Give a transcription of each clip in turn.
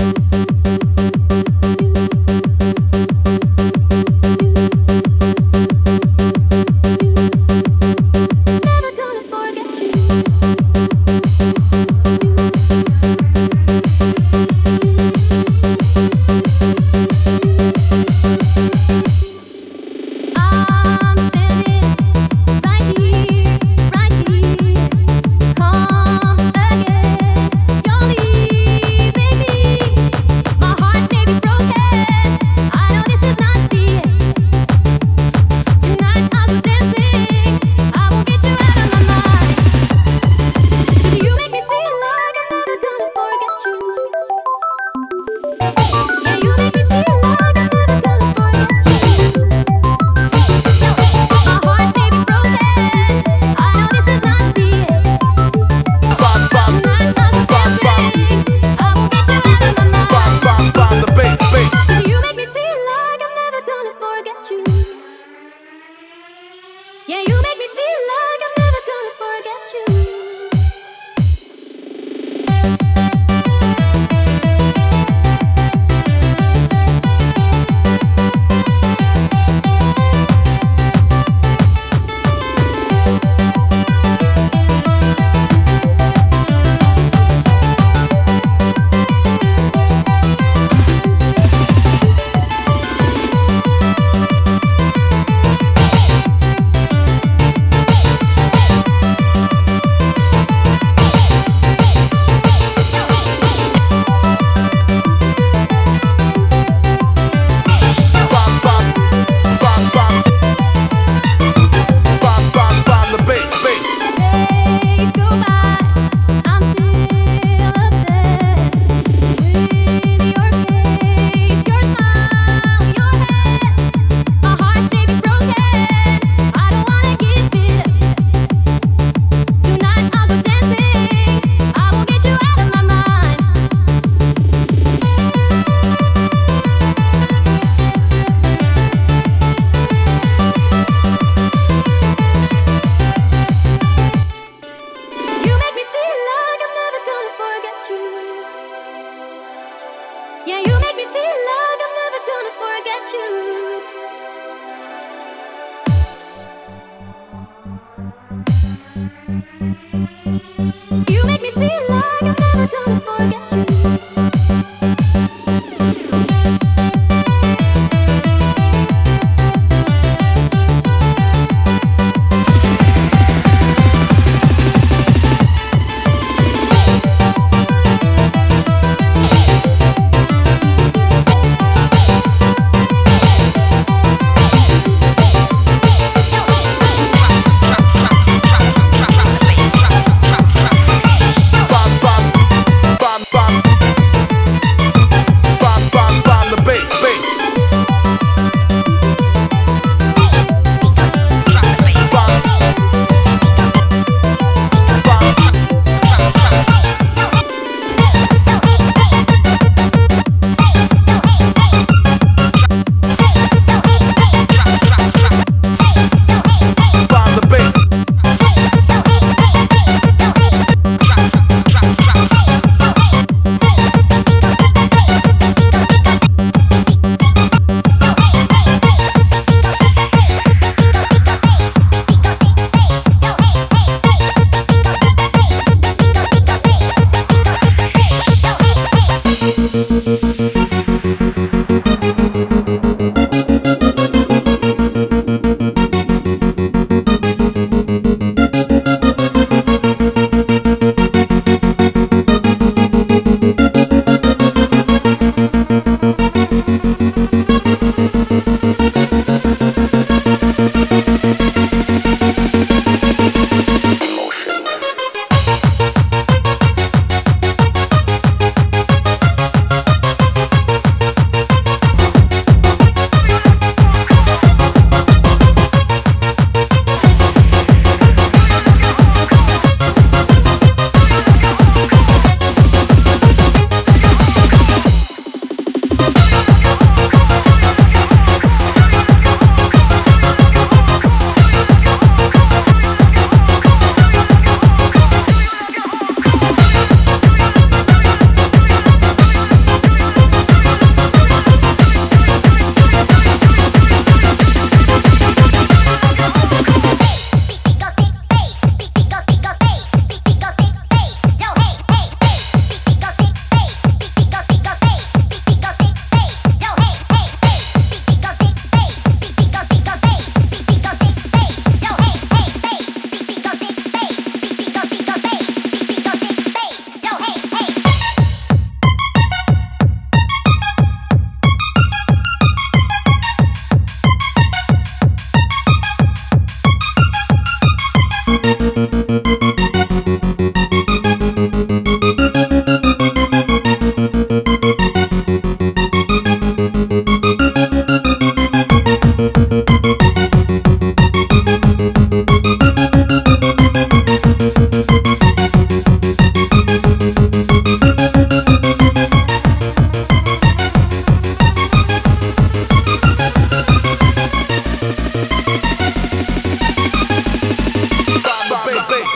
Drop,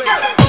it.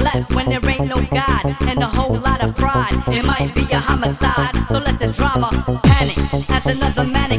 left when there ain't no God and a whole lot of pride. It might be a homicide, so let the drama panic as another man.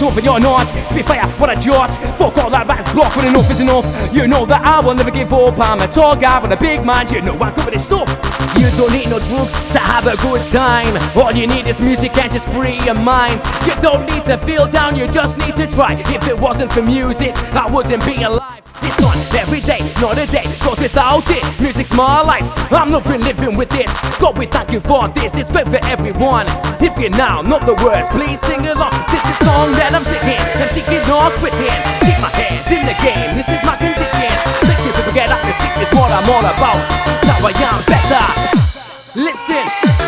But you're not. Spitfire, what a jot. Fuck all that rat's block when enough is enough. You know that I will never give up. I'm a tall guy with a big mind. You know I'm good with this stuff. You don't need no drugs to have a good time. All you need is music and just free your mind. You don't need to feel down, you just need to try. If it wasn't for music, I wouldn't be alive. It's on every day, not a day goes without it. Music's my life, I'm nothing living with it. God, we thank you for this, it's great for everyone. If you now know the words, please sing along. This the song that I'm singing, I'm singing or quitting. Keep my hand in the game, this is my condition. Thank you for forget that this is what I'm all about. Now I am better. Listen.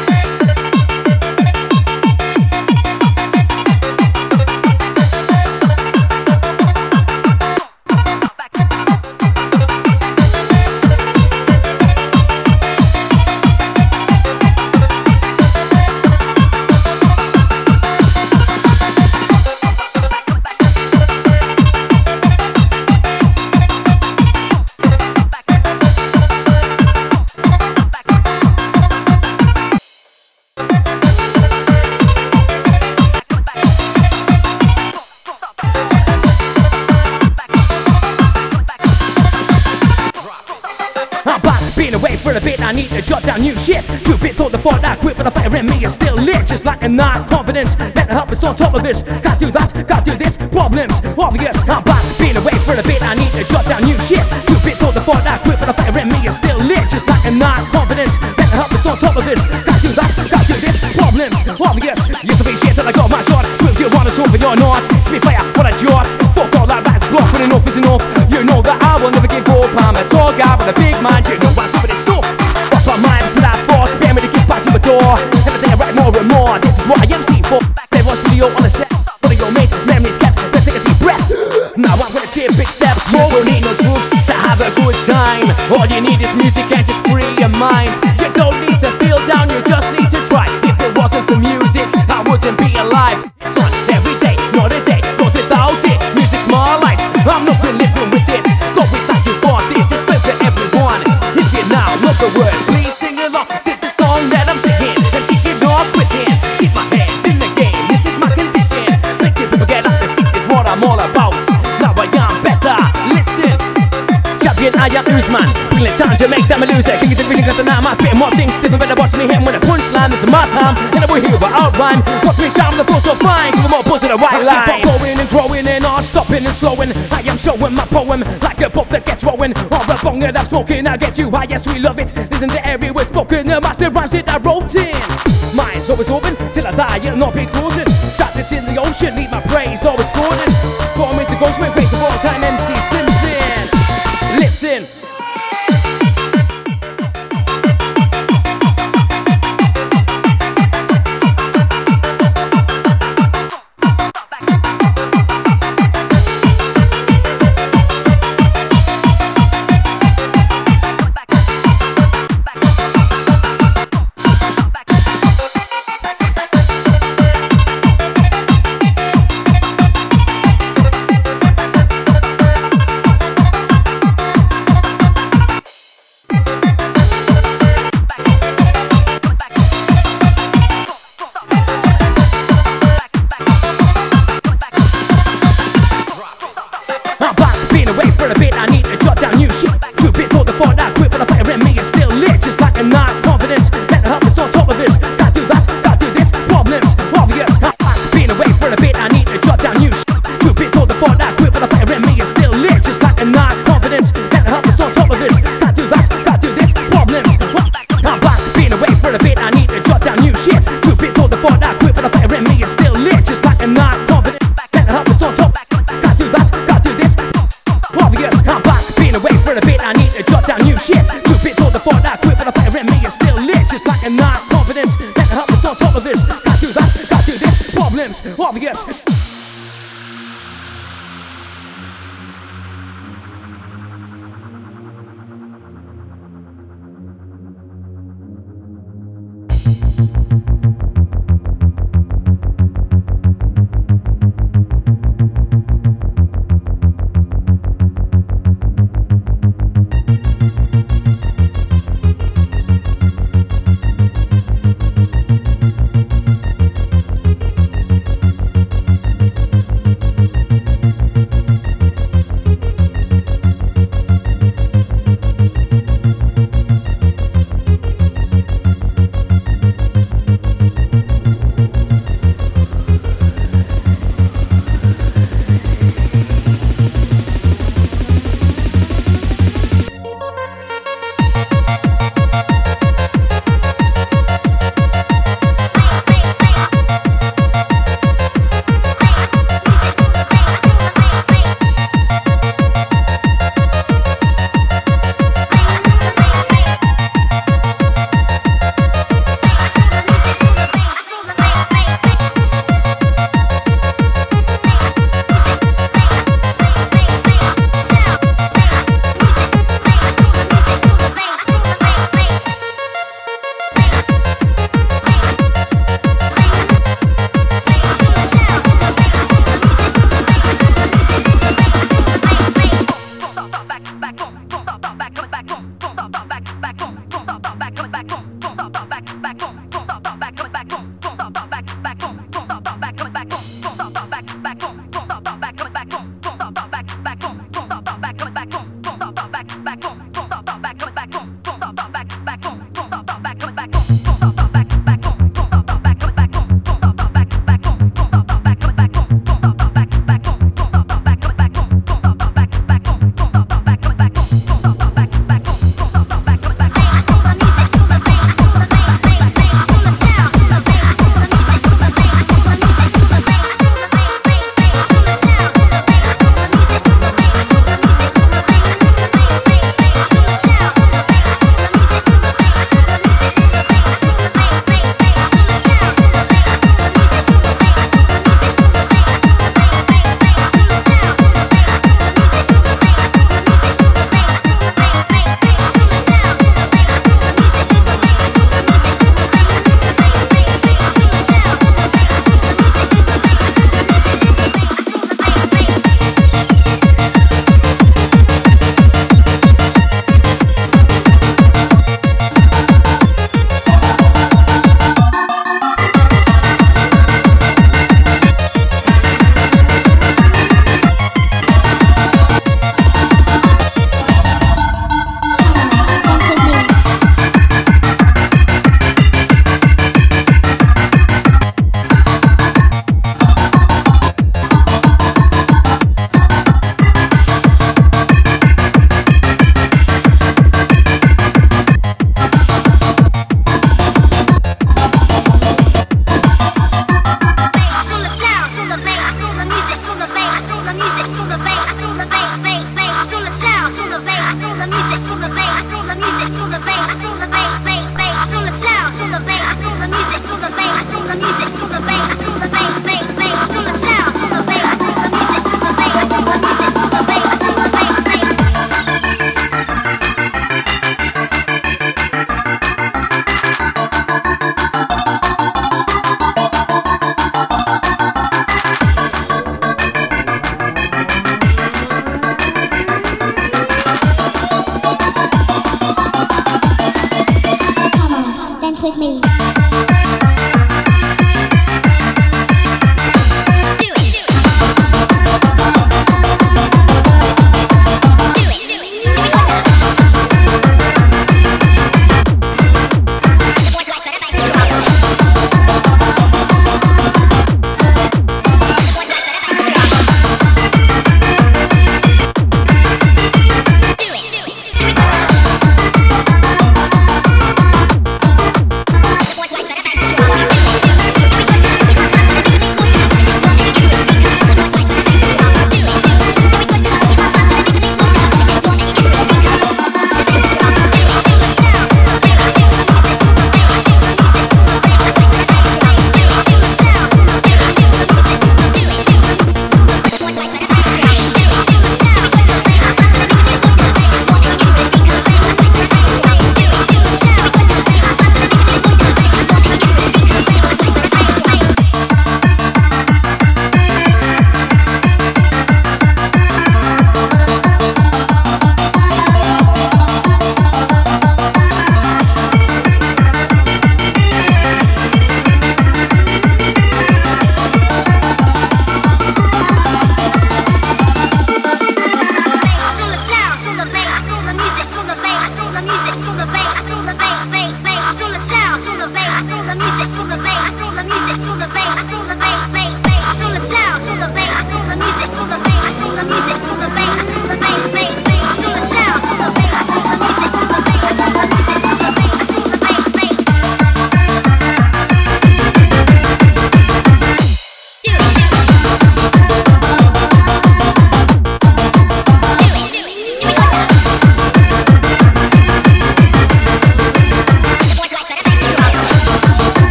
Just like a not confidence. Better help us on top of this. Can't do that, can't do this. Problems obvious. I'm back, being away for a bit. I need to jot down new shit. Two bits on the thought that quit, but the fire in me is still lit. Just like a not confidence. Better help us on top of this. Can't do that, can't do this. Problems obvious. Used to be shit till I got my shot. Will you want us over? You're not. Spitfire, what a jot. Fuck all that rat's block enough is enough. You know that I will never give up. I'm a tall guy with a big mind. You know I'm drugs to have a good time. All you need is music and just free your mind. I am Usman. The time to make them a loser. King of the got the nine. I'm spitting more things. Different better watch me hit when the punchline. This is my time. And I will hear what I'll rhyme. Watch me time, the flow so fine. Give more buzz in the white line. I keep on going and growing and not stopping and slowing. I am showing my poem like a book that gets rolling. Or a bong that I'm smoking. I get you high, yes, we love it. Listen to every word spoken. The master rhymes it I wrote in. Mine's always open till I die. It'll not be closing. Shot it in the ocean. Leave my praise always floating. Call me the ghost, my great of all time, MC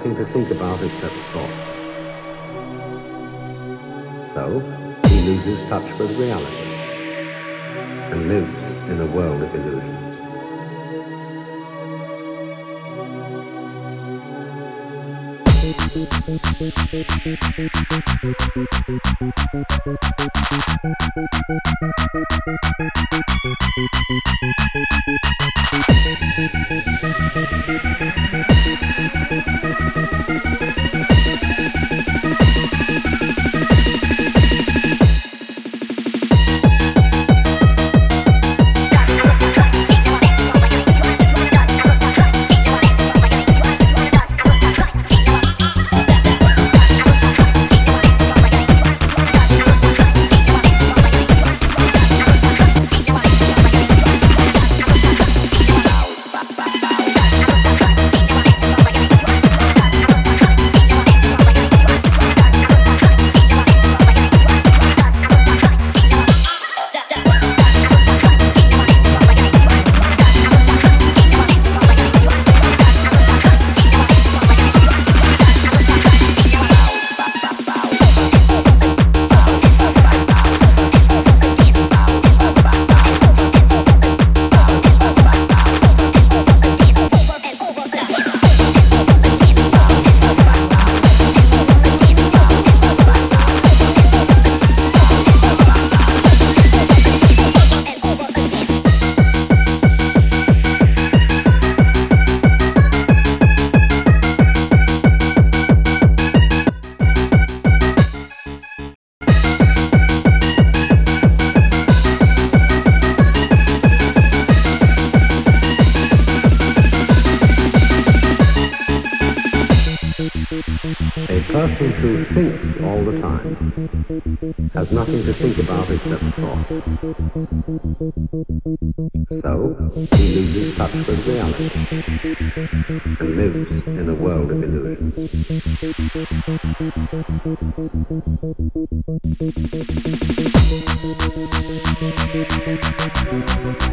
nothing to think about except thought. So, he loses touch with reality and lives in a world of illusion. So, he loses touch with reality and lives in a world of illusion. Thank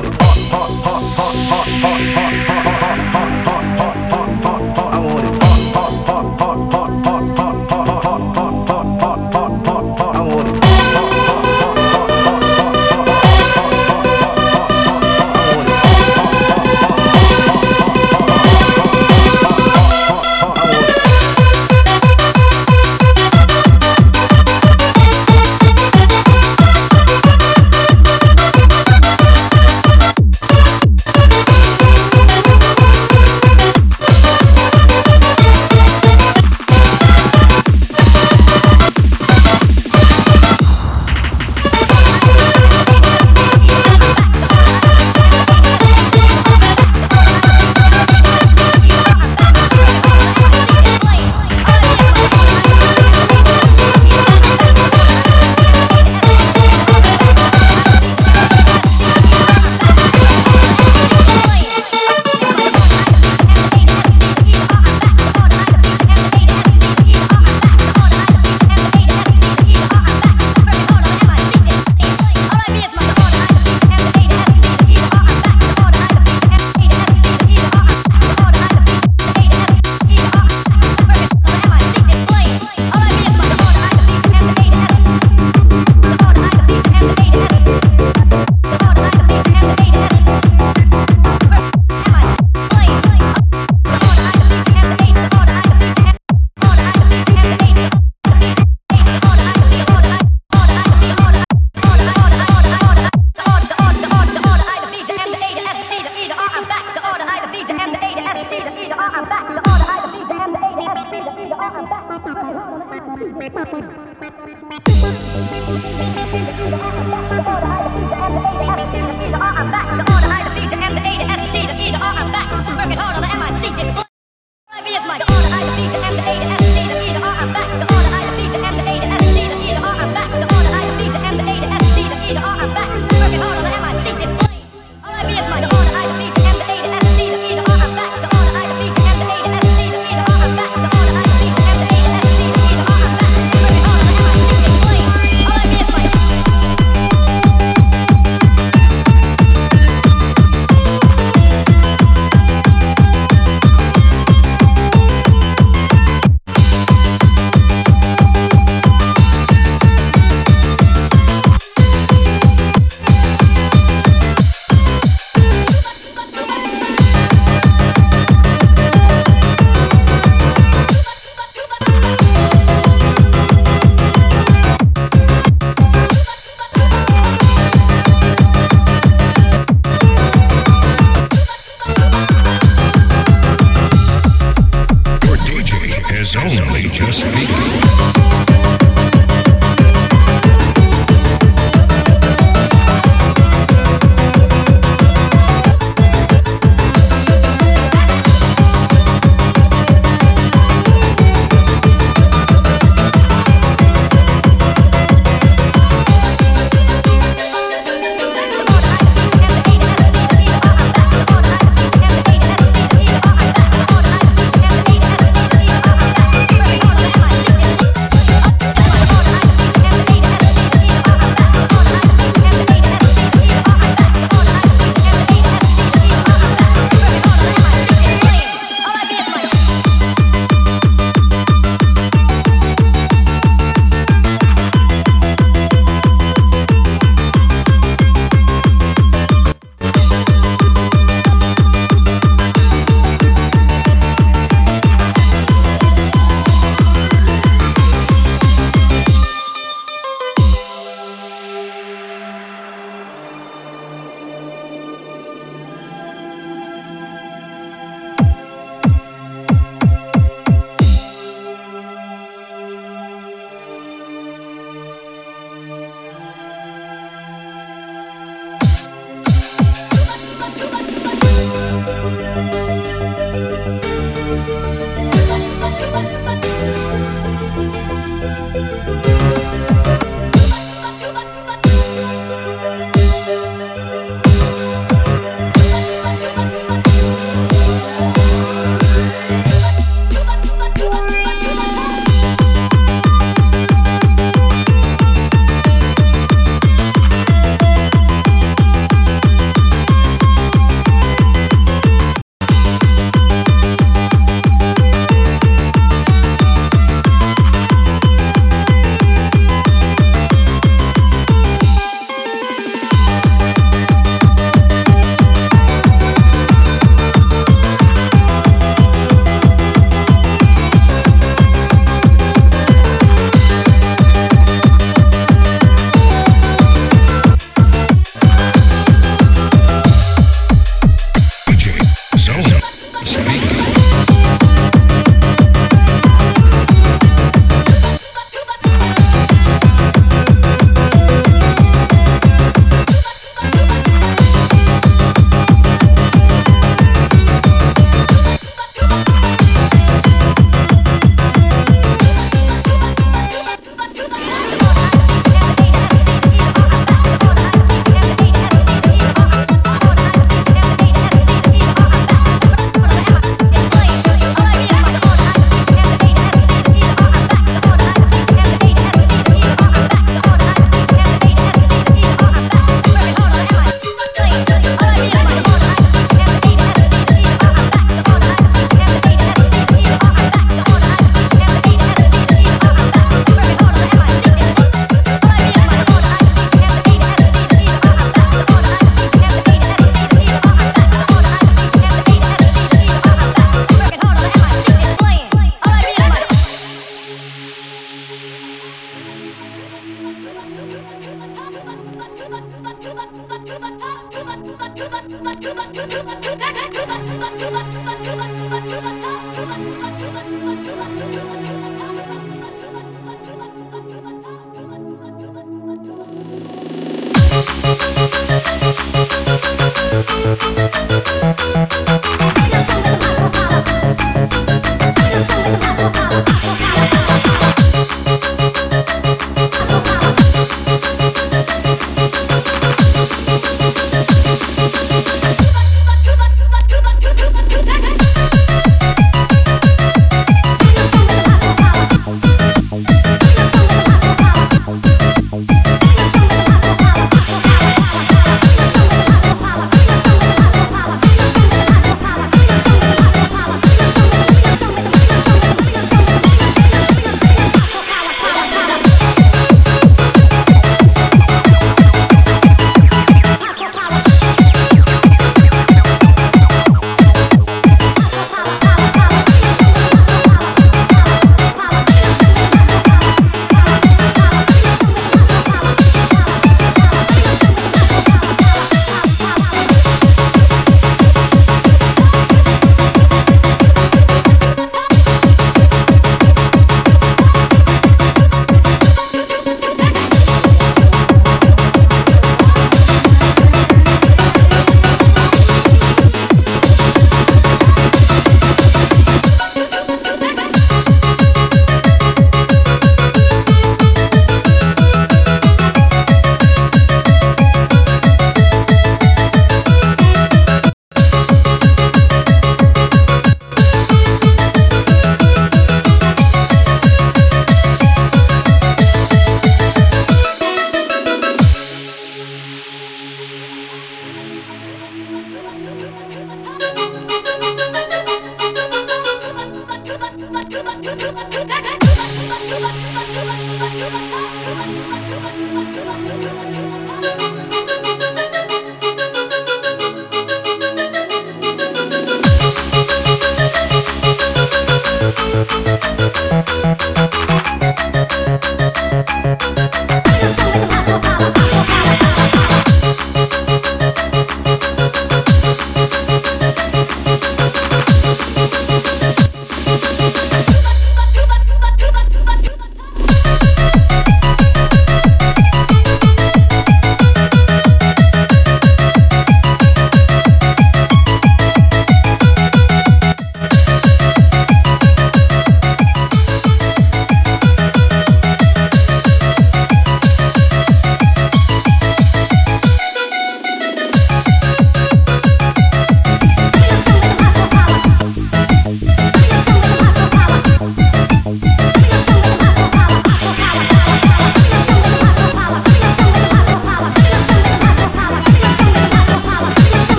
quality. Hot, hot, hot, hot, hot, hot, hot, hot, hot.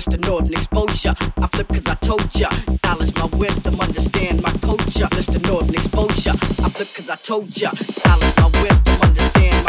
Mr. Norton exposure. I flip cause I told ya. Knowledge my wisdom, understand my culture. Mr. Norton exposure. I flip cause I told ya. Knowledge my wisdom, understand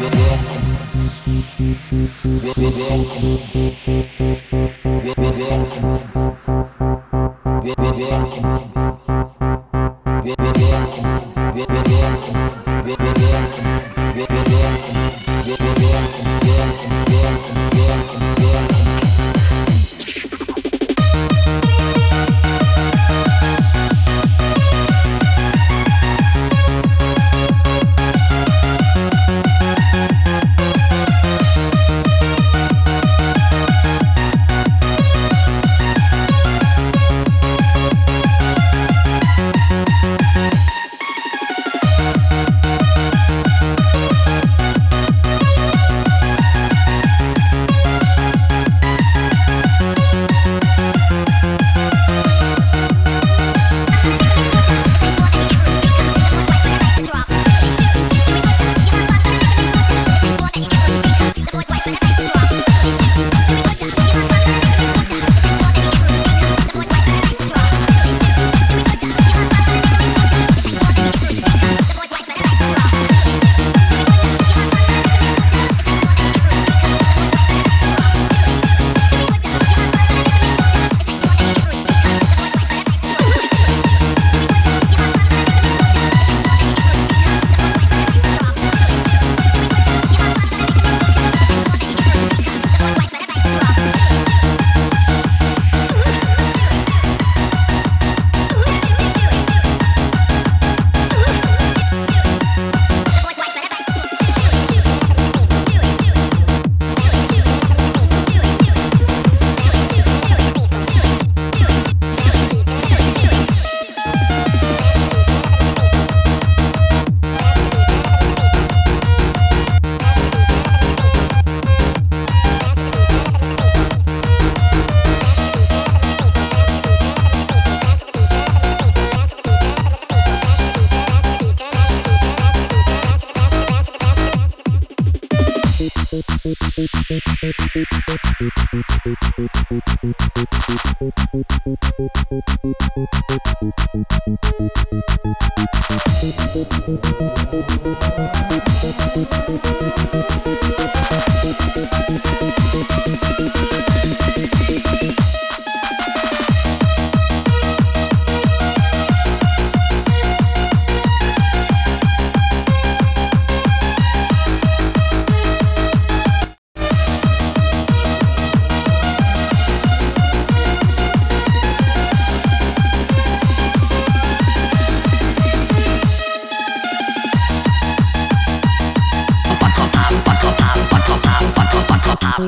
Welcome.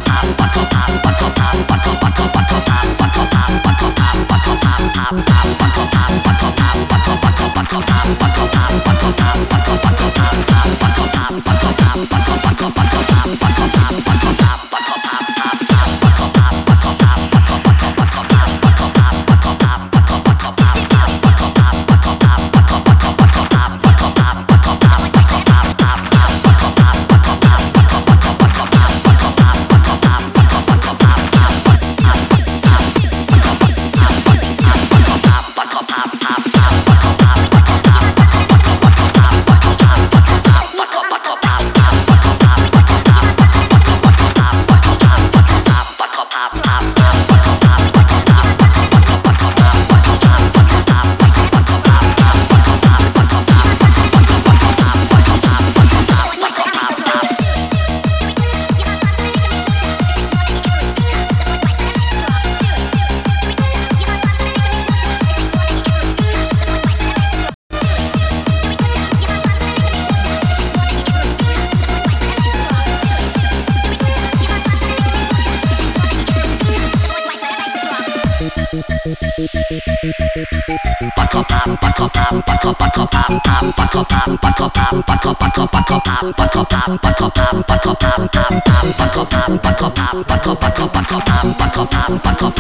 pop, pop.